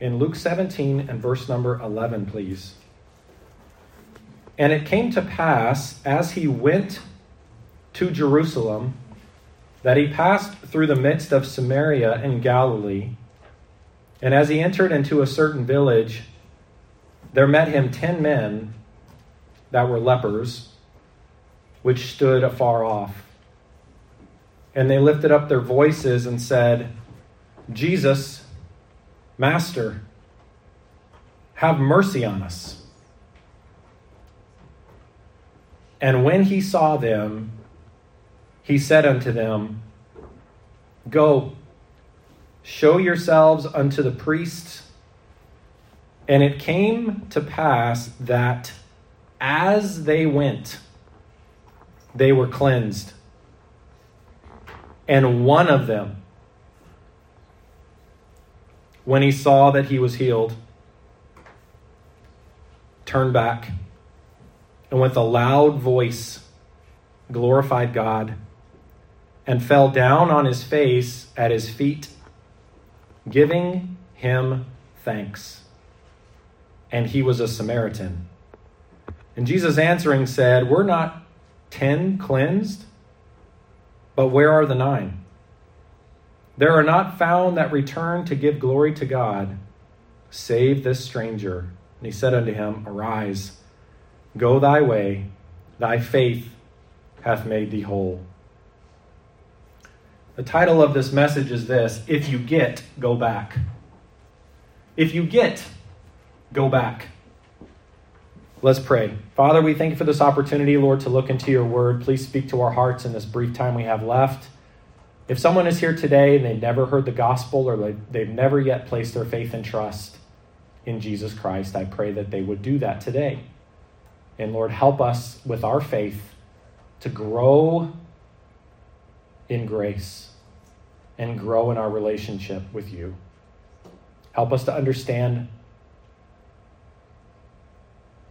in Luke 17 and verse number 11, please. And it came to pass as he went to Jerusalem that he passed through the midst of Samaria and Galilee. And as he entered into a certain village, there met him ten men that were lepers, which stood afar off. And they lifted up their voices and said, Jesus, Master, have mercy on us. And when he saw them, he said unto them, Go, show yourselves unto the priests. And it came to pass that as they went, they were cleansed. And one of them, when he saw that he was healed, turned back and with a loud voice glorified God and fell down on his face at his feet, giving him thanks. And he was a Samaritan. And Jesus answering said, We're not ten cleansed, but where are the nine? There are not found that return to give glory to God, save this stranger. And he said unto him, Arise, go thy way, thy faith hath made thee whole. The title of this message is this If you get, go back. If you get, go back. Let's pray. Father, we thank you for this opportunity, Lord, to look into your word. Please speak to our hearts in this brief time we have left. If someone is here today and they've never heard the gospel or they've never yet placed their faith and trust in Jesus Christ, I pray that they would do that today. And Lord, help us with our faith to grow in grace and grow in our relationship with you. Help us to understand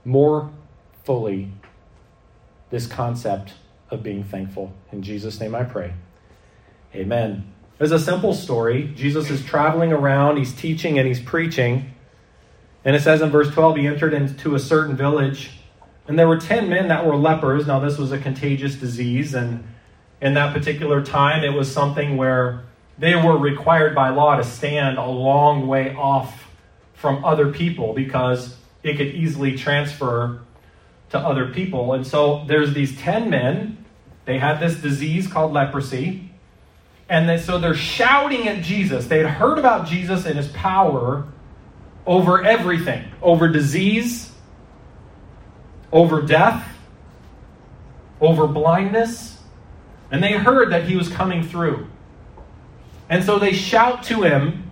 more fully this concept of being thankful. In Jesus' name I pray. Amen. It's a simple story. Jesus is traveling around, he's teaching and he's preaching. And it says in verse 12, he entered into a certain village, and there were 10 men that were lepers. Now, this was a contagious disease, and in that particular time, it was something where they were required by law to stand a long way off from other people because it could easily transfer to other people. And so there's these 10 men. They had this disease called leprosy. And they, so they're shouting at Jesus. They had heard about Jesus and his power over everything over disease, over death, over blindness and they heard that he was coming through. And so they shout to him,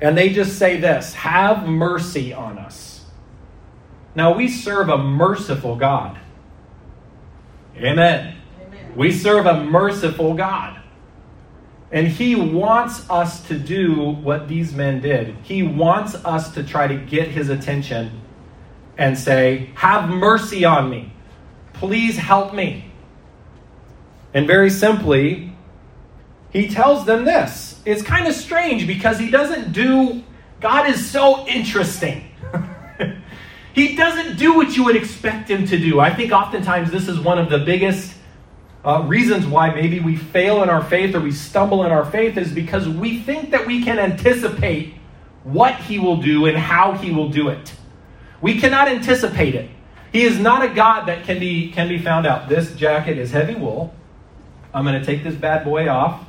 and they just say this Have mercy on us. Now, we serve a merciful God. Amen. We serve a merciful God. And he wants us to do what these men did. He wants us to try to get his attention and say, Have mercy on me. Please help me. And very simply, he tells them this. It's kind of strange because he doesn't do, God is so interesting. he doesn't do what you would expect him to do. I think oftentimes this is one of the biggest uh, reasons why maybe we fail in our faith or we stumble in our faith is because we think that we can anticipate what he will do and how he will do it. We cannot anticipate it. He is not a God that can be, can be found out. This jacket is heavy wool. I'm going to take this bad boy off.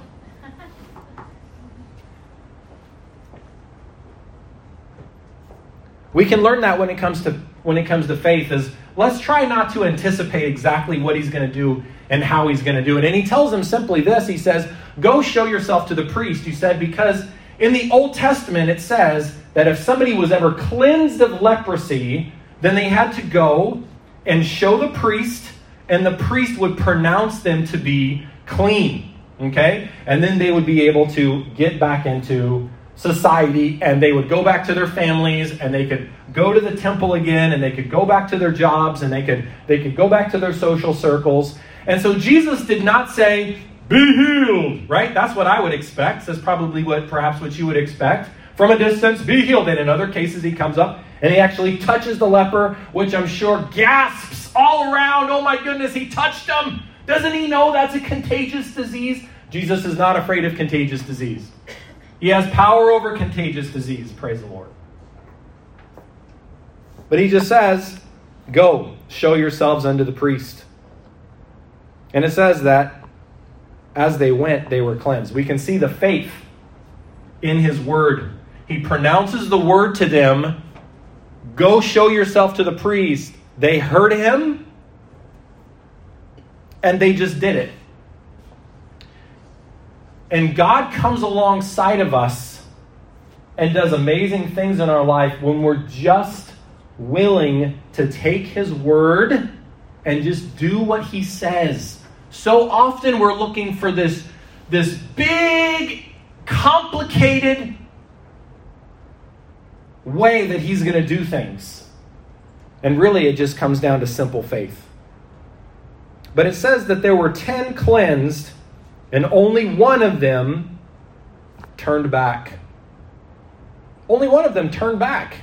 We can learn that when it comes to when it comes to faith is let's try not to anticipate exactly what he's going to do and how he's going to do it. And he tells them simply this. He says, "Go show yourself to the priest." He said because in the Old Testament it says that if somebody was ever cleansed of leprosy, then they had to go and show the priest and the priest would pronounce them to be clean. Okay? And then they would be able to get back into society and they would go back to their families and they could go to the temple again and they could go back to their jobs and they could they could go back to their social circles. And so Jesus did not say, be healed, right? That's what I would expect. That's probably what perhaps what you would expect. from a distance, be healed. And in other cases, he comes up and he actually touches the leper, which I'm sure gasps all around. Oh my goodness, he touched him. Doesn't he know that's a contagious disease? Jesus is not afraid of contagious disease. He has power over contagious disease. Praise the Lord. But he just says, Go, show yourselves unto the priest. And it says that as they went, they were cleansed. We can see the faith in his word. He pronounces the word to them Go show yourself to the priest. They heard him and they just did it. And God comes alongside of us and does amazing things in our life when we're just willing to take His word and just do what He says. So often we're looking for this, this big, complicated way that He's going to do things. And really, it just comes down to simple faith. But it says that there were 10 cleansed, and only one of them turned back. Only one of them turned back.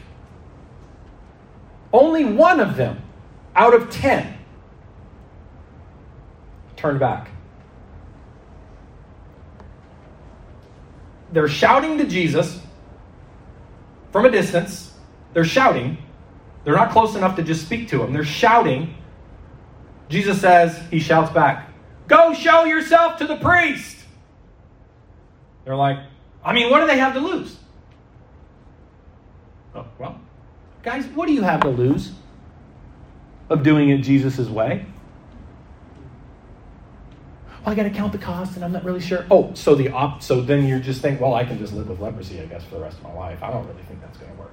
Only one of them out of 10 turned back. They're shouting to Jesus from a distance. They're shouting. They're not close enough to just speak to him. They're shouting. Jesus says, he shouts back, Go show yourself to the priest. They're like, I mean, what do they have to lose? Oh, well, guys, what do you have to lose of doing it Jesus' way? Well, I got to count the cost, and I'm not really sure. Oh, so the op- so then you just think, well, I can just live with leprosy, I guess, for the rest of my life. I don't really think that's going to work.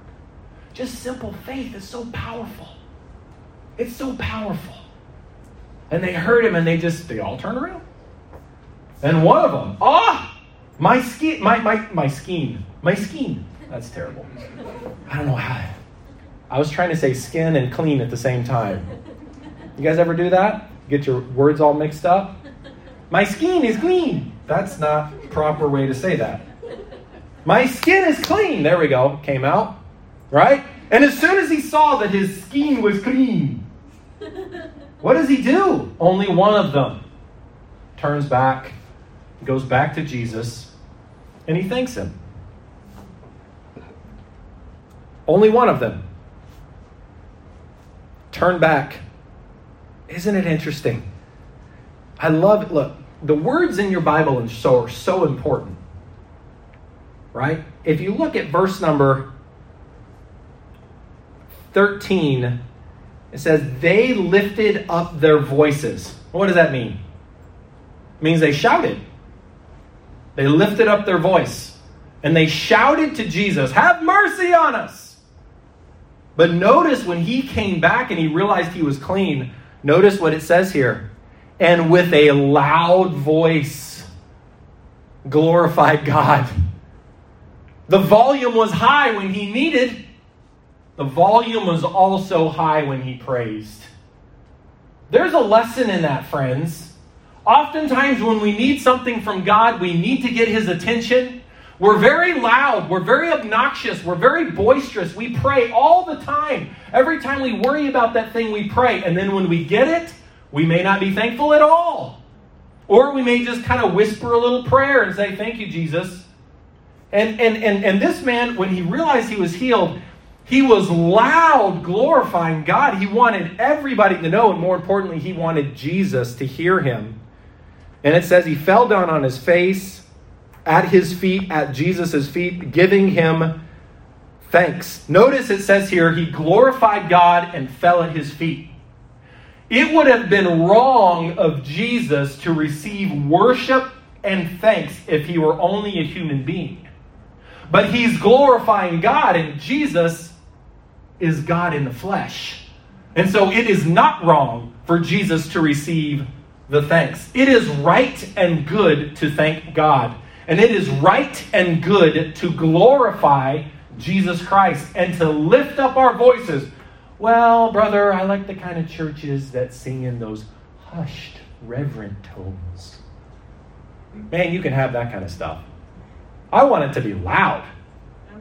Just simple faith is so powerful. It's so powerful. And they heard him and they just, they all turned around. And one of them, ah, oh, my skin, my, my, my skin, my skin. That's terrible. I don't know how. I was trying to say skin and clean at the same time. You guys ever do that? Get your words all mixed up? My skin is clean. That's not proper way to say that. My skin is clean. There we go. Came out. Right? And as soon as he saw that his skin was clean, what does he do? Only one of them turns back, goes back to Jesus, and he thanks him. Only one of them turn back. Isn't it interesting? I love. Look, the words in your Bible are so, are so important. Right? If you look at verse number 13, it says, they lifted up their voices. What does that mean? It means they shouted. They lifted up their voice and they shouted to Jesus, Have mercy on us. But notice when he came back and he realized he was clean, notice what it says here. And with a loud voice, glorified God. The volume was high when he needed the volume was also high when he praised. There's a lesson in that, friends. Oftentimes, when we need something from God, we need to get his attention. We're very loud. We're very obnoxious. We're very boisterous. We pray all the time. Every time we worry about that thing, we pray. And then when we get it, we may not be thankful at all. Or we may just kind of whisper a little prayer and say, Thank you, Jesus. And, and, and, and this man, when he realized he was healed, he was loud, glorifying God. He wanted everybody to know, and more importantly, he wanted Jesus to hear him. And it says he fell down on his face at his feet, at Jesus' feet, giving him thanks. Notice it says here, he glorified God and fell at his feet. It would have been wrong of Jesus to receive worship and thanks if he were only a human being. But he's glorifying God, and Jesus is God in the flesh. And so it is not wrong for Jesus to receive the thanks. It is right and good to thank God. And it is right and good to glorify Jesus Christ and to lift up our voices. Well, brother, I like the kind of churches that sing in those hushed, reverent tones. Man, you can have that kind of stuff. I want it to be loud.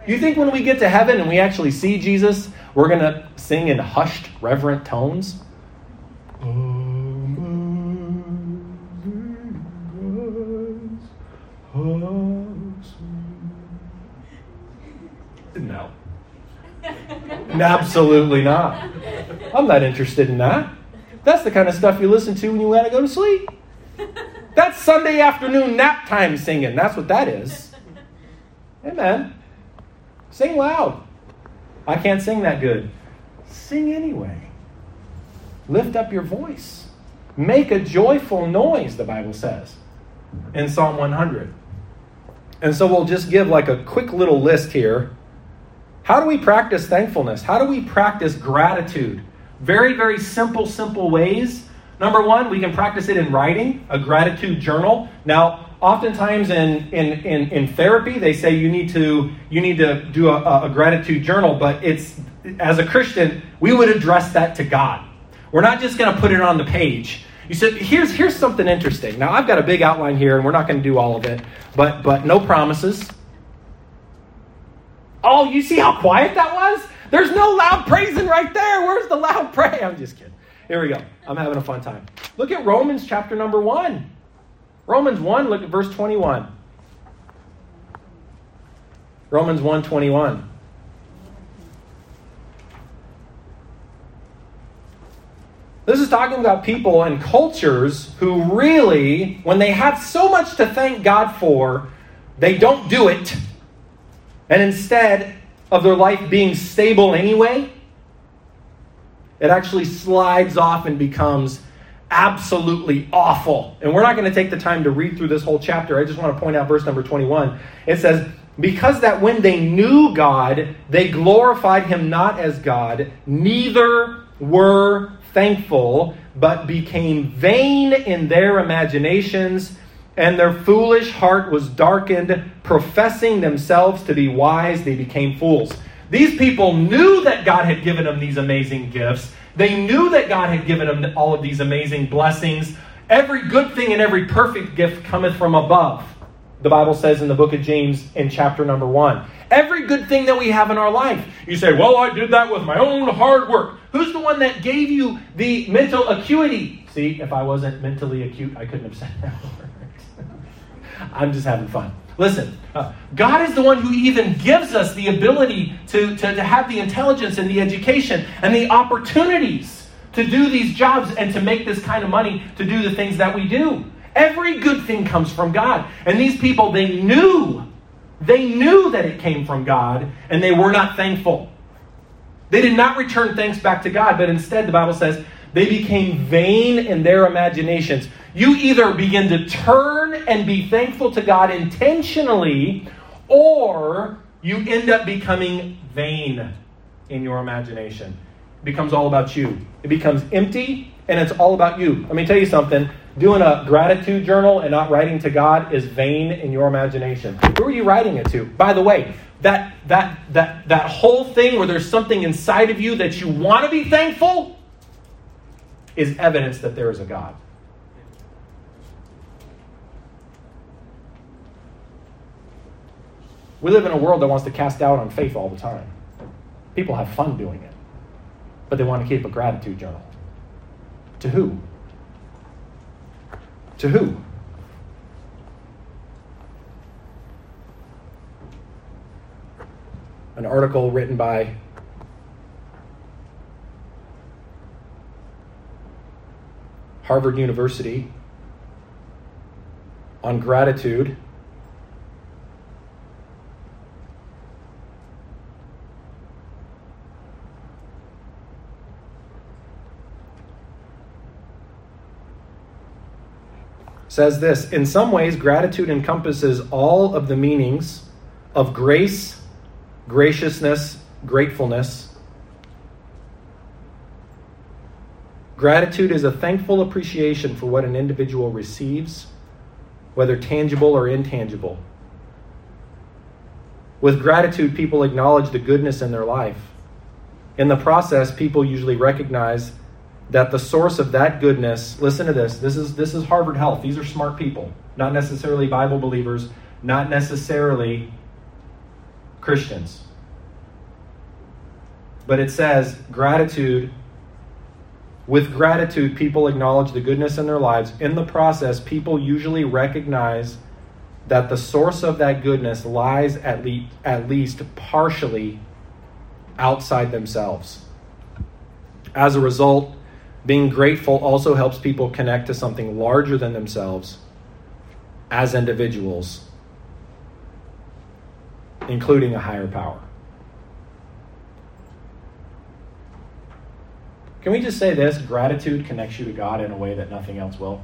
You think when we get to heaven and we actually see Jesus, we're going to sing in hushed, reverent tones? No. Absolutely not. I'm not interested in that. That's the kind of stuff you listen to when you want to go to sleep. That's Sunday afternoon nap time singing. That's what that is. Amen. Sing loud. I can't sing that good. Sing anyway. Lift up your voice. Make a joyful noise, the Bible says in Psalm 100. And so we'll just give like a quick little list here. How do we practice thankfulness? How do we practice gratitude? Very, very simple, simple ways. Number one, we can practice it in writing, a gratitude journal. Now, oftentimes in, in, in, in therapy, they say you need to, you need to do a, a gratitude journal, but it's, as a Christian, we would address that to God. We're not just going to put it on the page. You said, here's, here's something interesting. Now, I've got a big outline here, and we're not going to do all of it, but, but no promises. Oh, you see how quiet that was? There's no loud praising right there. Where's the loud praise I'm just kidding. Here we go. I'm having a fun time. Look at Romans chapter number 1. Romans 1, look at verse 21. Romans 1 21. This is talking about people and cultures who really, when they have so much to thank God for, they don't do it. And instead of their life being stable anyway, it actually slides off and becomes absolutely awful. And we're not going to take the time to read through this whole chapter. I just want to point out verse number 21. It says, Because that when they knew God, they glorified him not as God, neither were thankful, but became vain in their imaginations, and their foolish heart was darkened. Professing themselves to be wise, they became fools. These people knew that God had given them these amazing gifts. They knew that God had given them all of these amazing blessings. Every good thing and every perfect gift cometh from above. The Bible says in the book of James in chapter number one. Every good thing that we have in our life. You say, Well, I did that with my own hard work. Who's the one that gave you the mental acuity? See, if I wasn't mentally acute, I couldn't have said that word. I'm just having fun. Listen, uh, God is the one who even gives us the ability to, to, to have the intelligence and the education and the opportunities to do these jobs and to make this kind of money to do the things that we do. Every good thing comes from God. And these people, they knew, they knew that it came from God, and they were not thankful. They did not return thanks back to God, but instead, the Bible says, they became vain in their imaginations. You either begin to turn and be thankful to God intentionally, or you end up becoming vain in your imagination. It becomes all about you. It becomes empty and it's all about you. Let me tell you something. Doing a gratitude journal and not writing to God is vain in your imagination. Who are you writing it to? By the way, that that that that whole thing where there's something inside of you that you want to be thankful is evidence that there is a God. We live in a world that wants to cast doubt on faith all the time. People have fun doing it, but they want to keep a gratitude journal. To who? To who? An article written by Harvard University on gratitude says this In some ways, gratitude encompasses all of the meanings of grace, graciousness, gratefulness. Gratitude is a thankful appreciation for what an individual receives, whether tangible or intangible. With gratitude, people acknowledge the goodness in their life. In the process, people usually recognize that the source of that goodness, listen to this. This is this is Harvard Health. These are smart people, not necessarily Bible believers, not necessarily Christians. But it says gratitude. With gratitude, people acknowledge the goodness in their lives. In the process, people usually recognize that the source of that goodness lies at, le- at least partially outside themselves. As a result, being grateful also helps people connect to something larger than themselves as individuals, including a higher power. Can we just say this? Gratitude connects you to God in a way that nothing else will.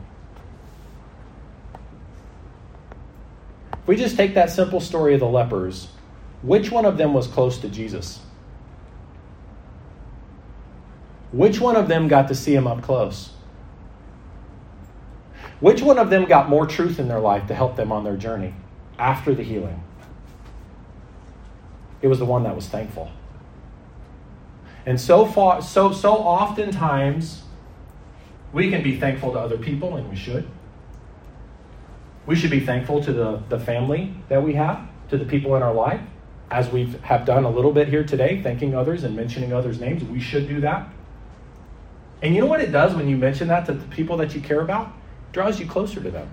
If we just take that simple story of the lepers, which one of them was close to Jesus? Which one of them got to see him up close? Which one of them got more truth in their life to help them on their journey after the healing? It was the one that was thankful. And so far, so so oftentimes, we can be thankful to other people, and we should. We should be thankful to the, the family that we have, to the people in our life, as we have done a little bit here today, thanking others and mentioning others' names. We should do that. And you know what it does when you mention that to the people that you care about? It draws you closer to them.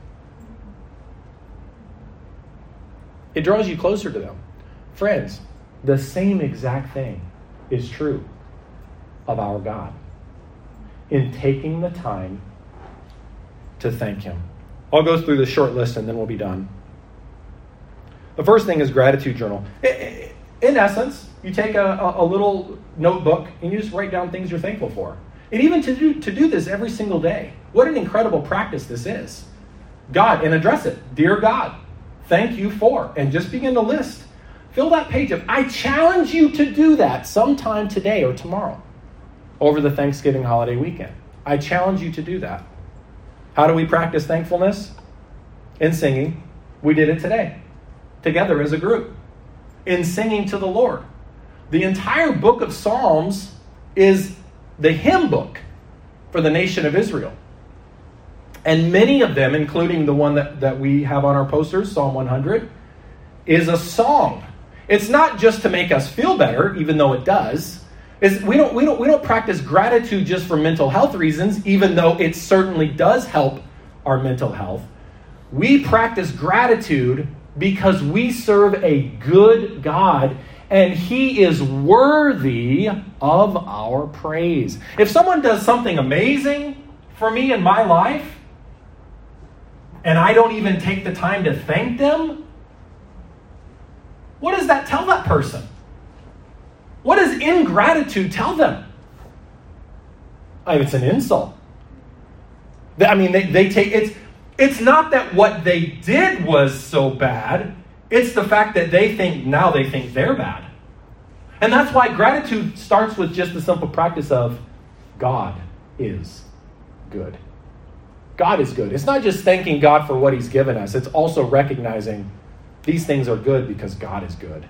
It draws you closer to them. Friends, the same exact thing is true of our God in taking the time to thank Him. I'll go through the short list and then we'll be done. The first thing is gratitude journal. In essence, you take a, a little notebook and you just write down things you're thankful for. And even to do, to do this every single day. What an incredible practice this is. God, and address it. Dear God, thank you for. And just begin to list. Fill that page up. I challenge you to do that sometime today or tomorrow over the Thanksgiving holiday weekend. I challenge you to do that. How do we practice thankfulness? In singing. We did it today, together as a group, in singing to the Lord. The entire book of Psalms is the hymn book for the nation of Israel. And many of them, including the one that, that we have on our posters, Psalm 100, is a song. It's not just to make us feel better, even though it does. Is we don't we don't we don't practice gratitude just for mental health reasons, even though it certainly does help our mental health. We practice gratitude because we serve a good God and he is worthy of our praise. If someone does something amazing for me in my life, and I don't even take the time to thank them, what does that tell that person? What does ingratitude tell them? I mean, it's an insult. I mean, they, they take it's it's not that what they did was so bad. It's the fact that they think now they think they're bad. And that's why gratitude starts with just the simple practice of God is good. God is good. It's not just thanking God for what He's given us, it's also recognizing these things are good because God is good.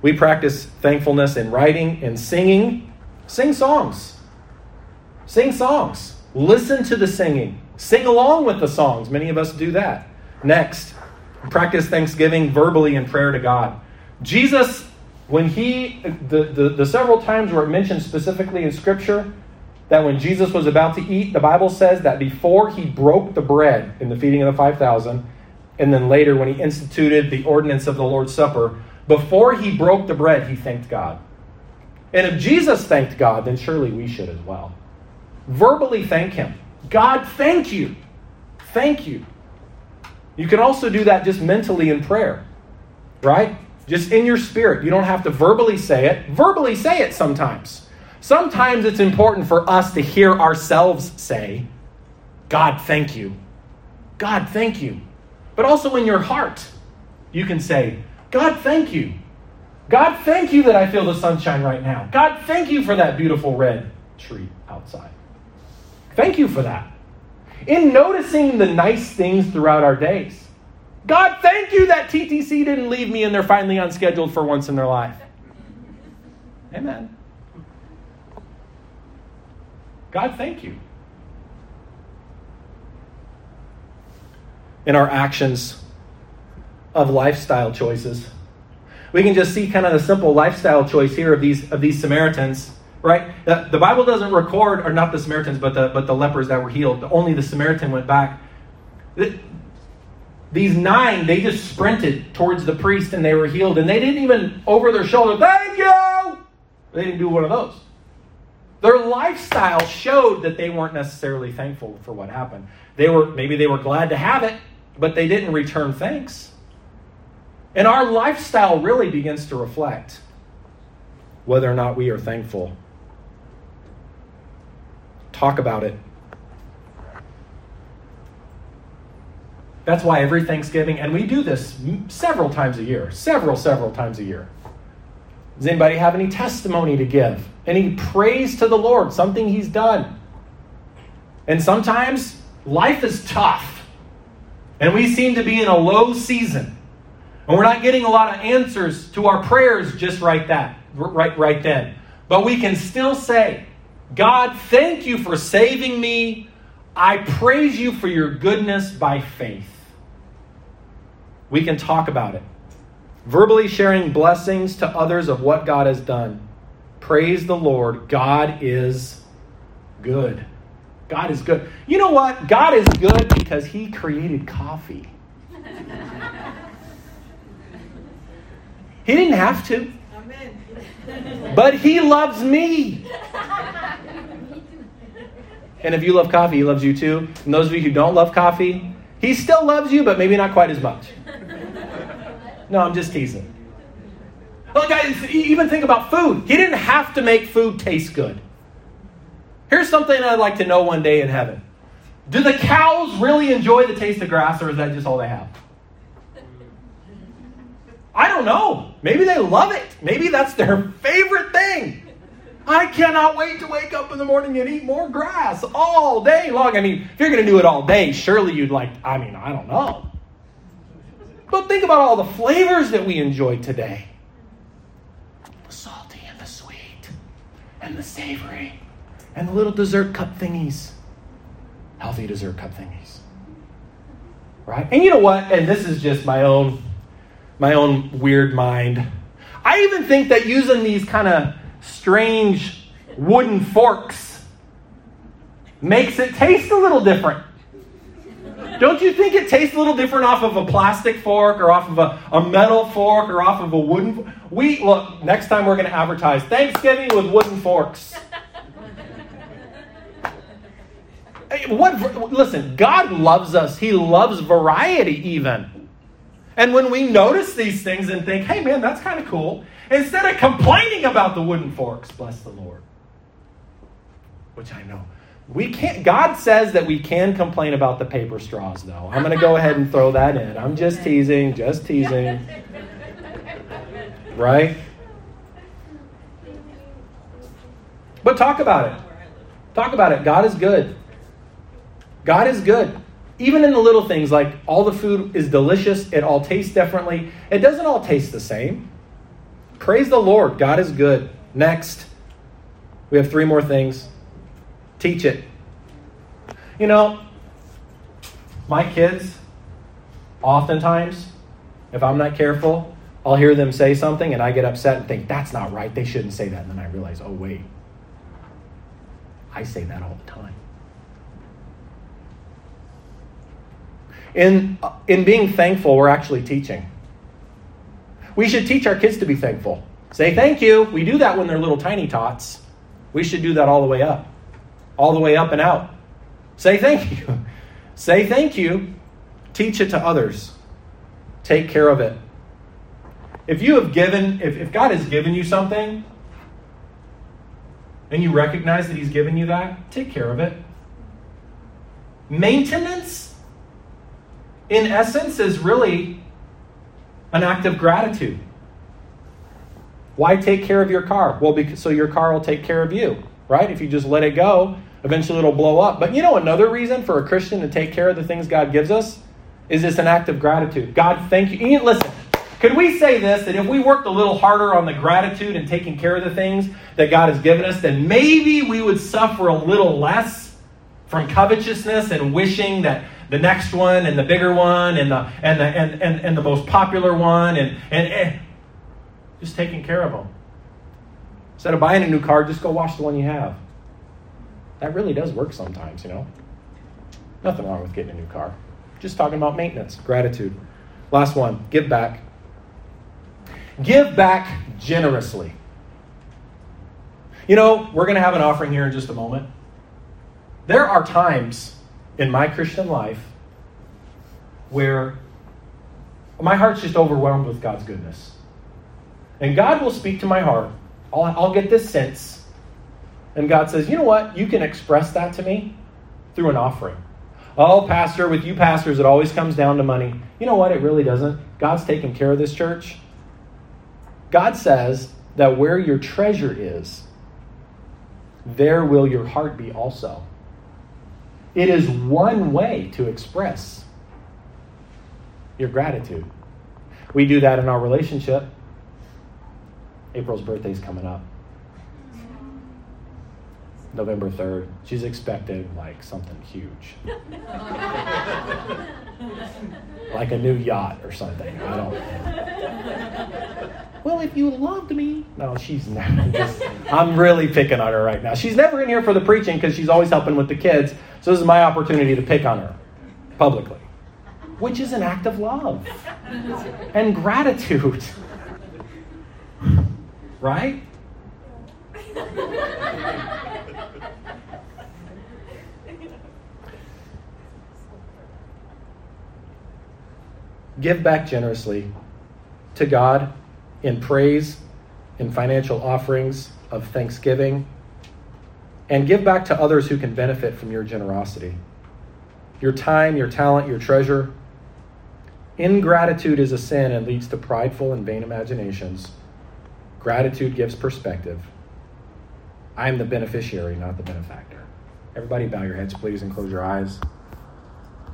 We practice thankfulness in writing and singing. Sing songs. Sing songs. Listen to the singing. Sing along with the songs. Many of us do that. Next, practice thanksgiving verbally in prayer to God. Jesus, when he, the, the, the several times where it mentions specifically in Scripture that when Jesus was about to eat, the Bible says that before he broke the bread in the feeding of the 5,000, and then later when he instituted the ordinance of the Lord's Supper, before he broke the bread, he thanked God. And if Jesus thanked God, then surely we should as well. Verbally thank him. God, thank you. Thank you. You can also do that just mentally in prayer, right? Just in your spirit. You don't have to verbally say it. Verbally say it sometimes. Sometimes it's important for us to hear ourselves say, God, thank you. God, thank you. But also in your heart, you can say, God, thank you. God, thank you that I feel the sunshine right now. God, thank you for that beautiful red tree outside. Thank you for that. In noticing the nice things throughout our days. God, thank you that TTC didn't leave me and they're finally unscheduled for once in their life. Amen. God, thank you. In our actions, of lifestyle choices. we can just see kind of the simple lifestyle choice here of these of these Samaritans, right? The, Bible doesn't record, or not the Samaritans, but the but the lepers that were healed. Only the Samaritan went back. These nine, they just sprinted towards the priest and they were healed, and they didn't even over their shoulder, thank you. They didn't do one of those. Their lifestyle showed that they weren't necessarily thankful for what happened. They were maybe they were glad to have it, but they didn't return thanks. And our lifestyle really begins to reflect whether or not we are thankful. Talk about it. That's why every Thanksgiving, and we do this several times a year, several, several times a year. Does anybody have any testimony to give? Any praise to the Lord, something He's done? And sometimes life is tough, and we seem to be in a low season. And we're not getting a lot of answers to our prayers just right that, right, right then. But we can still say, God, thank you for saving me. I praise you for your goodness by faith. We can talk about it. Verbally sharing blessings to others of what God has done. Praise the Lord. God is good. God is good. You know what? God is good because He created coffee. He didn't have to. Amen. But he loves me. And if you love coffee, he loves you too. And those of you who don't love coffee, he still loves you, but maybe not quite as much. No, I'm just teasing. Well, guys, even think about food. He didn't have to make food taste good. Here's something I'd like to know one day in heaven. Do the cows really enjoy the taste of grass, or is that just all they have? I don't know. Maybe they love it. Maybe that's their favorite thing. I cannot wait to wake up in the morning and eat more grass all day long. I mean, if you're going to do it all day, surely you'd like, I mean, I don't know. But think about all the flavors that we enjoy today the salty and the sweet, and the savory, and the little dessert cup thingies. Healthy dessert cup thingies. Right? And you know what? And this is just my own my own weird mind. I even think that using these kind of strange wooden forks makes it taste a little different. Don't you think it tastes a little different off of a plastic fork or off of a, a metal fork or off of a wooden We look, next time we're going to advertise Thanksgiving with wooden forks. what listen, God loves us. He loves variety even. And when we notice these things and think, hey man, that's kind of cool, instead of complaining about the wooden forks, bless the Lord. Which I know. We can't God says that we can complain about the paper straws though. I'm going to go ahead and throw that in. I'm just teasing, just teasing. Right? But talk about it. Talk about it. God is good. God is good even in the little things like all the food is delicious, it all tastes differently. It doesn't all taste the same. Praise the Lord, God is good. Next, we have three more things. Teach it. You know, my kids, oftentimes, if I'm not careful, I'll hear them say something and I get upset and think, that's not right. They shouldn't say that. And then I realize, oh, wait. I say that all the time. In, in being thankful, we're actually teaching. We should teach our kids to be thankful. Say thank you. We do that when they're little tiny tots. We should do that all the way up, all the way up and out. Say thank you. Say thank you. Teach it to others. Take care of it. If you have given, if, if God has given you something, and you recognize that He's given you that, take care of it. Maintenance in essence, is really an act of gratitude. Why take care of your car? Well, because, so your car will take care of you, right? If you just let it go, eventually it'll blow up. But you know, another reason for a Christian to take care of the things God gives us is it's an act of gratitude. God, thank you. Listen, could we say this that if we worked a little harder on the gratitude and taking care of the things that God has given us, then maybe we would suffer a little less from covetousness and wishing that the next one and the bigger one and the and the and, and, and the most popular one and, and, and just taking care of them. Instead of buying a new car, just go wash the one you have. That really does work sometimes, you know. Nothing wrong with getting a new car. Just talking about maintenance, gratitude. Last one give back. Give back generously. You know, we're going to have an offering here in just a moment. There are times in my Christian life where my heart's just overwhelmed with God's goodness. And God will speak to my heart. I'll, I'll get this sense. And God says, you know what? You can express that to me through an offering. Oh, Pastor, with you pastors, it always comes down to money. You know what? It really doesn't. God's taking care of this church. God says that where your treasure is, there will your heart be also. It is one way to express your gratitude. We do that in our relationship. April's birthday is coming up. November 3rd. She's expecting like something huge. like a new yacht or something. I don't Well, if you loved me. No, she's not. Just, I'm really picking on her right now. She's never in here for the preaching because she's always helping with the kids. So this is my opportunity to pick on her publicly, which is an act of love and gratitude. Right? Give back generously to God in praise, in financial offerings of thanksgiving, and give back to others who can benefit from your generosity. Your time, your talent, your treasure. Ingratitude is a sin and leads to prideful and vain imaginations. Gratitude gives perspective. I am the beneficiary, not the benefactor. Everybody, bow your heads, please, and close your eyes.